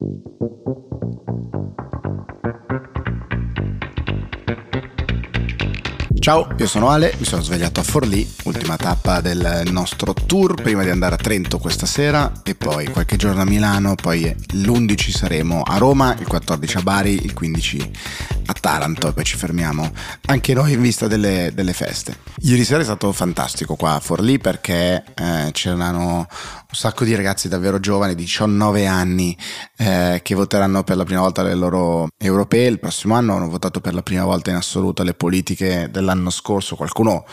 Thank you. Ciao, io sono Ale, mi sono svegliato a Forlì, ultima tappa del nostro tour prima di andare a Trento questa sera e poi qualche giorno a Milano, poi l'11 saremo a Roma, il 14 a Bari, il 15 a Taranto e poi ci fermiamo anche noi in vista delle, delle feste. Ieri sera è stato fantastico qua a Forlì perché eh, c'erano un sacco di ragazzi davvero giovani, 19 anni, eh, che voteranno per la prima volta le loro europee. Il prossimo anno hanno votato per la prima volta in assoluto le politiche dell'anno scorso. Qualcuno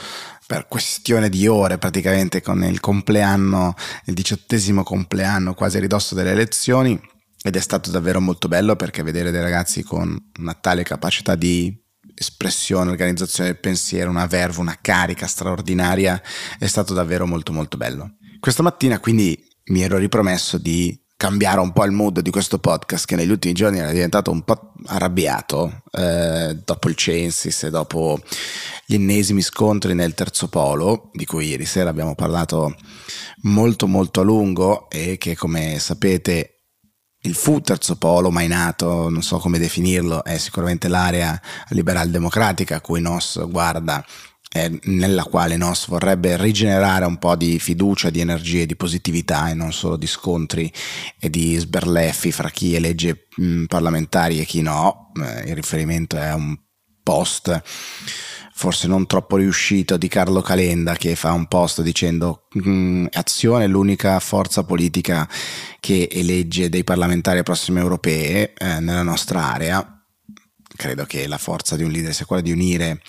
per questione di ore praticamente con il compleanno, il diciottesimo compleanno quasi a ridosso delle elezioni ed è stato davvero molto bello perché vedere dei ragazzi con una tale capacità di espressione, organizzazione del pensiero, una verve, una carica straordinaria è stato davvero molto molto bello. Questa mattina quindi mi ero ripromesso di cambiare un po' il mood di questo podcast che negli ultimi giorni era diventato un po' arrabbiato eh, dopo il Censis e dopo gli ennesimi scontri nel terzo polo di cui ieri sera abbiamo parlato molto molto a lungo e che come sapete il fu terzo polo mai nato, non so come definirlo, è sicuramente l'area liberal democratica a cui NOS guarda eh, nella quale NOS vorrebbe rigenerare un po' di fiducia, di energie, di positività e non solo di scontri e di sberleffi fra chi elegge mh, parlamentari e chi no. Eh, il riferimento è a un post forse non troppo riuscito di Carlo Calenda che fa un post dicendo mm, Azione è l'unica forza politica che elegge dei parlamentari alle prossime europee eh, nella nostra area. Credo che la forza di un leader sia quella di unire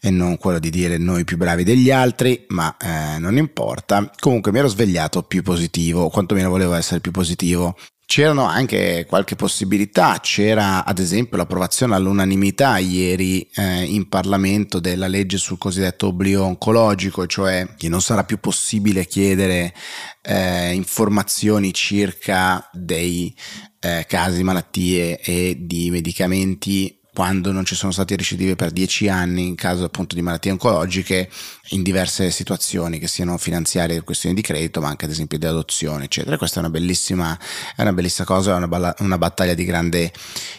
e non quella di dire noi più bravi degli altri, ma eh, non importa. Comunque mi ero svegliato più positivo, quantomeno volevo essere più positivo C'erano anche qualche possibilità, c'era ad esempio l'approvazione all'unanimità ieri eh, in Parlamento della legge sul cosiddetto oblio oncologico, cioè che non sarà più possibile chiedere eh, informazioni circa dei eh, casi malattie e di medicamenti quando non ci sono stati recidive per dieci anni in caso appunto di malattie oncologiche in diverse situazioni che siano finanziarie questioni di credito ma anche ad esempio di adozione eccetera. Questa è una bellissima, è una bellissima cosa è una, balla, una, battaglia di grande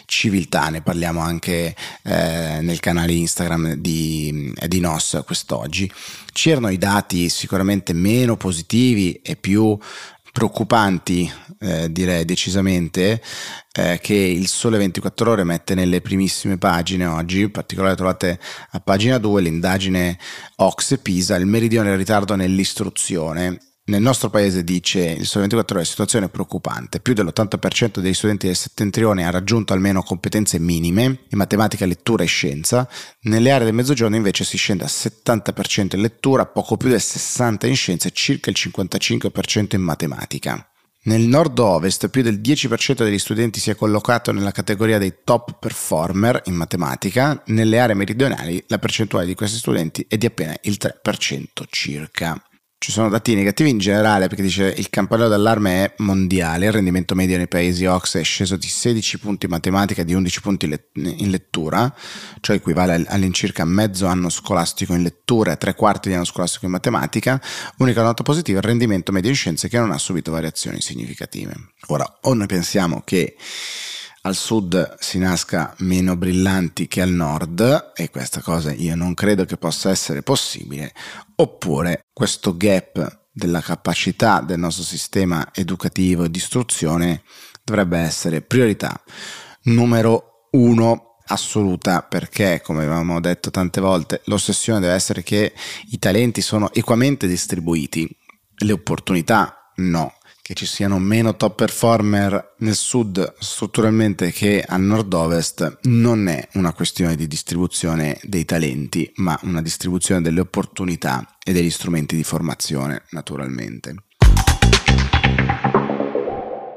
civiltà. Ne parliamo anche eh, nel canale Instagram di, di NOS quest'oggi. C'erano i dati sicuramente meno positivi e più preoccupanti, eh, direi decisamente, eh, che il Sole 24 Ore mette nelle primissime pagine oggi, in particolare trovate a pagina 2 l'indagine Ox Pisa, il meridione in ritardo nell'istruzione. Nel nostro paese dice il Sole 24 Ore situazione preoccupante, più dell'80% dei studenti del settentrione ha raggiunto almeno competenze minime in matematica, lettura e scienza, nelle aree del mezzogiorno invece si scende a 70% in lettura, poco più del 60% in scienza e circa il 55% in matematica. Nel nord-ovest più del 10% degli studenti si è collocato nella categoria dei top performer in matematica, nelle aree meridionali la percentuale di questi studenti è di appena il 3% circa ci sono dati negativi in generale perché dice il campanello d'allarme è mondiale, il rendimento medio nei paesi OX è sceso di 16 punti in matematica e di 11 punti in lettura, cioè equivale all'incirca mezzo anno scolastico in lettura e tre quarti di anno scolastico in matematica. Unica nota positiva è il rendimento medio in scienze che non ha subito variazioni significative. Ora, o noi pensiamo che al sud si nasca meno brillanti che al nord e questa cosa io non credo che possa essere possibile, oppure questo gap della capacità del nostro sistema educativo e di istruzione dovrebbe essere priorità numero uno assoluta perché come avevamo detto tante volte l'ossessione deve essere che i talenti sono equamente distribuiti. Le opportunità no che ci siano meno top performer nel sud strutturalmente che al nord-ovest non è una questione di distribuzione dei talenti, ma una distribuzione delle opportunità e degli strumenti di formazione, naturalmente.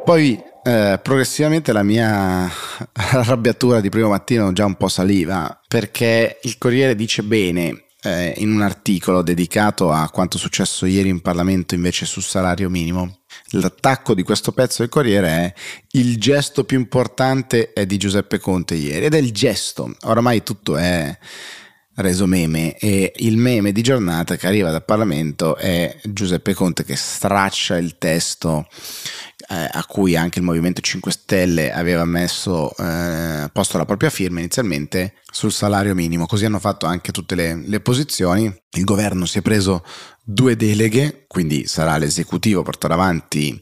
Poi eh, progressivamente la mia arrabbiatura di primo mattino già un po' saliva perché il Corriere dice bene eh, in un articolo dedicato a quanto successo ieri in Parlamento invece sul salario minimo L'attacco di questo pezzo del Corriere è il gesto più importante è di Giuseppe Conte ieri ed è il gesto, oramai tutto è reso meme e il meme di giornata che arriva dal Parlamento è Giuseppe Conte che straccia il testo eh, a cui anche il Movimento 5 Stelle aveva messo, eh, posto la propria firma inizialmente sul salario minimo. Così hanno fatto anche tutte le, le posizioni. Il governo si è preso due deleghe, quindi sarà l'esecutivo a portare avanti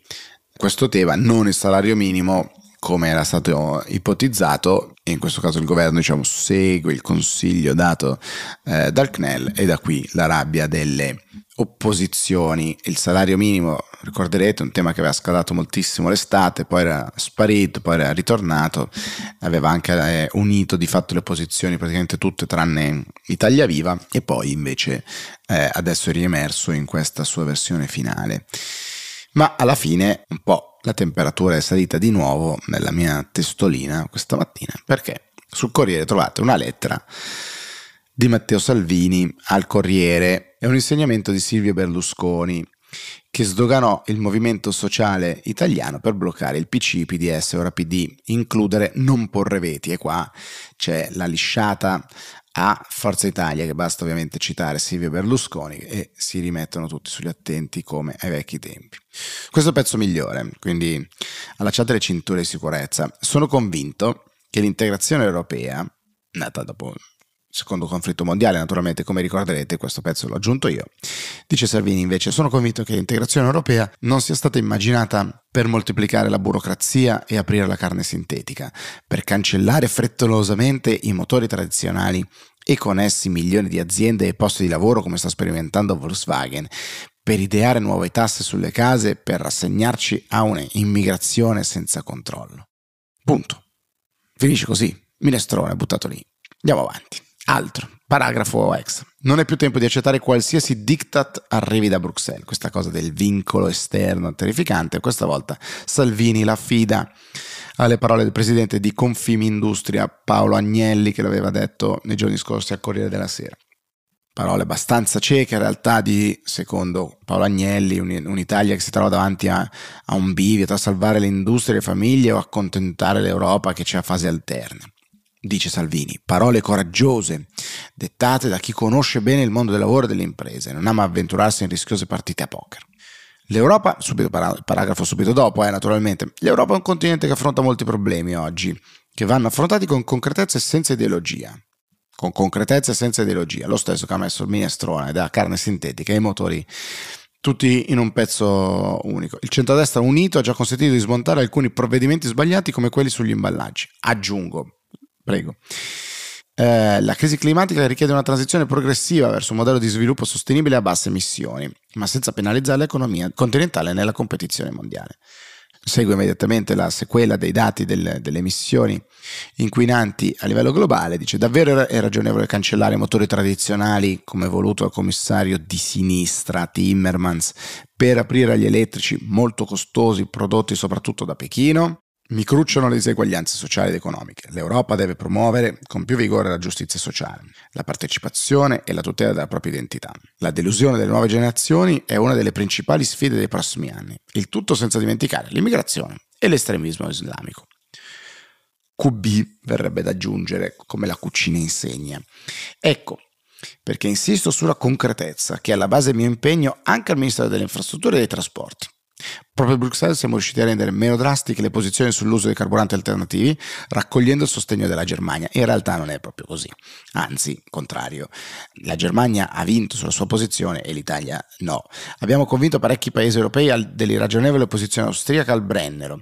questo tema, non il salario minimo come era stato ipotizzato, in questo caso il governo diciamo, segue il consiglio dato eh, dal CNEL e da qui la rabbia delle opposizioni. Il salario minimo, ricorderete, un tema che aveva scalato moltissimo l'estate, poi era sparito, poi era ritornato, aveva anche eh, unito di fatto le opposizioni praticamente tutte tranne Italia Viva e poi invece eh, adesso è riemerso in questa sua versione finale. Ma alla fine un po' la temperatura è salita di nuovo nella mia testolina questa mattina perché sul Corriere trovate una lettera di Matteo Salvini al Corriere. È un insegnamento di Silvio Berlusconi che sdoganò il movimento sociale italiano per bloccare il PC, PDS, ora PD, includere non porre veti. E qua c'è la lisciata a Forza Italia, che basta ovviamente citare Silvio Berlusconi, e si rimettono tutti sugli attenti come ai vecchi tempi. Questo è il pezzo migliore, quindi allacciate le cinture di sicurezza. Sono convinto che l'integrazione europea, nata dopo secondo conflitto mondiale, naturalmente, come ricorderete, questo pezzo l'ho aggiunto io. Dice Salvini invece, sono convinto che l'integrazione europea non sia stata immaginata per moltiplicare la burocrazia e aprire la carne sintetica, per cancellare frettolosamente i motori tradizionali e con essi milioni di aziende e posti di lavoro come sta sperimentando Volkswagen, per ideare nuove tasse sulle case, per rassegnarci a un'immigrazione senza controllo. Punto. Finisce così, minestrone buttato lì. Andiamo avanti. Altro, paragrafo ex. Non è più tempo di accettare qualsiasi diktat arrivi da Bruxelles. Questa cosa del vincolo esterno terrificante. Questa volta Salvini la affida alle parole del presidente di Confimindustria Paolo Agnelli che l'aveva detto nei giorni scorsi al Corriere della Sera. Parole abbastanza cieche in realtà di, secondo Paolo Agnelli, un'Italia che si trova davanti a, a un bivio tra salvare le industrie e le famiglie o accontentare l'Europa che c'è a fase alterna dice Salvini, parole coraggiose, dettate da chi conosce bene il mondo del lavoro e delle imprese, non ama avventurarsi in rischiose partite a poker. L'Europa, subito paragrafo subito dopo, eh, naturalmente, l'Europa è un continente che affronta molti problemi oggi, che vanno affrontati con concretezza e senza ideologia. Con concretezza e senza ideologia, lo stesso che ha messo il minestrone della carne sintetica e i motori tutti in un pezzo unico. Il centrodestra unito ha già consentito di smontare alcuni provvedimenti sbagliati come quelli sugli imballaggi. Aggiungo, Prego. Eh, la crisi climatica richiede una transizione progressiva verso un modello di sviluppo sostenibile a basse emissioni, ma senza penalizzare l'economia continentale nella competizione mondiale. Segue immediatamente la sequela dei dati del, delle emissioni inquinanti a livello globale. Dice davvero è ragionevole cancellare i motori tradizionali come voluto dal commissario di sinistra Timmermans per aprire agli elettrici molto costosi prodotti soprattutto da Pechino? Mi crucciano le diseguaglianze sociali ed economiche. L'Europa deve promuovere con più vigore la giustizia sociale, la partecipazione e la tutela della propria identità. La delusione delle nuove generazioni è una delle principali sfide dei prossimi anni. Il tutto senza dimenticare l'immigrazione e l'estremismo islamico. QB verrebbe da aggiungere come la cucina insegna. Ecco, perché insisto sulla concretezza che è alla base del mio impegno anche al Ministero delle Infrastrutture e dei Trasporti. Proprio a Bruxelles siamo riusciti a rendere meno drastiche le posizioni sull'uso dei carburanti alternativi, raccogliendo il sostegno della Germania. In realtà non è proprio così, anzi, contrario. La Germania ha vinto sulla sua posizione e l'Italia no. Abbiamo convinto parecchi paesi europei dell'irragionevole posizione austriaca al Brennero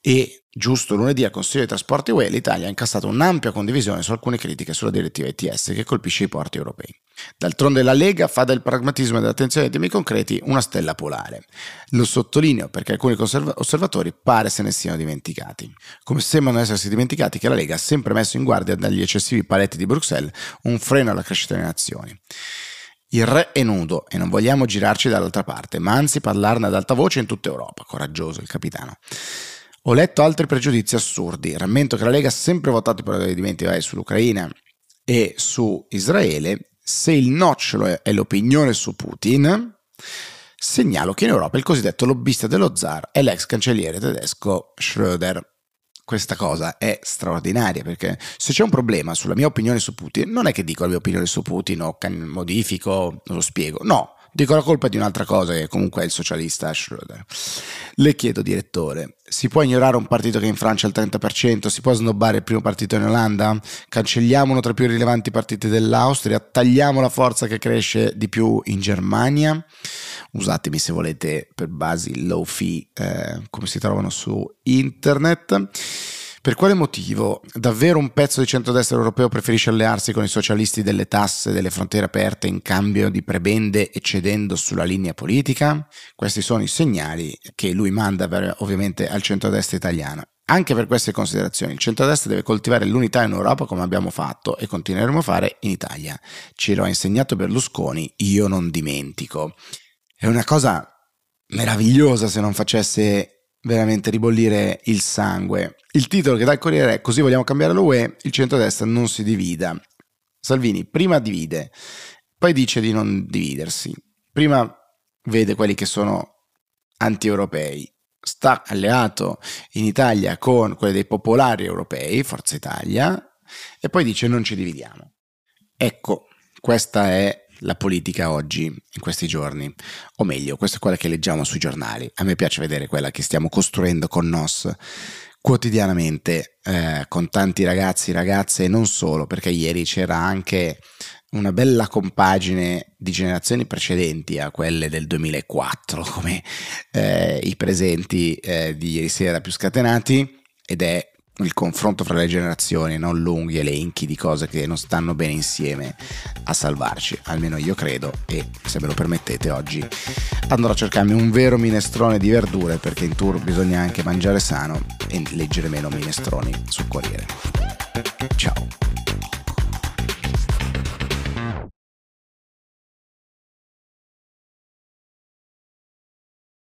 e giusto lunedì al Consiglio dei Trasporti UE l'Italia ha incassato un'ampia condivisione su alcune critiche sulla direttiva ETS che colpisce i porti europei. D'altronde la Lega fa del pragmatismo e dell'attenzione ai temi concreti una stella polare. Lo sottolineo perché alcuni osservatori pare se ne siano dimenticati. Come sembrano essersi dimenticati che la Lega ha sempre messo in guardia dagli eccessivi paletti di Bruxelles un freno alla crescita delle nazioni. Il re è nudo e non vogliamo girarci dall'altra parte, ma anzi parlarne ad alta voce in tutta Europa. Coraggioso il capitano. Ho letto altri pregiudizi assurdi. Rammento che la Lega ha sempre votato i provvedimenti sull'Ucraina e su Israele. Se il nocciolo è l'opinione su Putin, segnalo che in Europa il cosiddetto lobbista dello zar è l'ex cancelliere tedesco Schröder. Questa cosa è straordinaria perché se c'è un problema sulla mia opinione su Putin, non è che dico la mia opinione su Putin o modifico, non lo spiego, no, dico la colpa è di un'altra cosa che comunque è il socialista Schröder. Le chiedo, direttore, si può ignorare un partito che in Francia ha il 30%? Si può snobbare il primo partito in Olanda? Cancelliamo uno tra i più rilevanti partiti dell'Austria? Tagliamo la forza che cresce di più in Germania? Usatemi se volete per basi low fee eh, come si trovano su internet. Per quale motivo davvero un pezzo di centrodestra europeo preferisce allearsi con i socialisti delle tasse e delle frontiere aperte in cambio di prebende eccedendo sulla linea politica? Questi sono i segnali che lui manda ovviamente al centrodestra italiano. Anche per queste considerazioni il centrodestra deve coltivare l'unità in Europa come abbiamo fatto e continueremo a fare in Italia. Ce lo insegnato Berlusconi, io non dimentico. È una cosa meravigliosa se non facesse veramente ribollire il sangue. Il titolo che dà il Corriere è Così vogliamo cambiare l'UE, il centrodestra non si divida. Salvini prima divide, poi dice di non dividersi. Prima vede quelli che sono anti-europei, sta alleato in Italia con quelli dei popolari europei, Forza Italia, e poi dice non ci dividiamo. Ecco, questa è la politica oggi, in questi giorni, o meglio, questa è quella che leggiamo sui giornali. A me piace vedere quella che stiamo costruendo con NOS quotidianamente, eh, con tanti ragazzi, ragazze e non solo, perché ieri c'era anche una bella compagine di generazioni precedenti a quelle del 2004, come eh, i presenti eh, di ieri sera più scatenati, ed è il confronto fra le generazioni, non lunghi elenchi di cose che non stanno bene insieme a salvarci, almeno io credo e se me lo permettete oggi andrò a cercarmi un vero minestrone di verdure perché in tour bisogna anche mangiare sano e leggere meno minestroni sul Corriere. Ciao.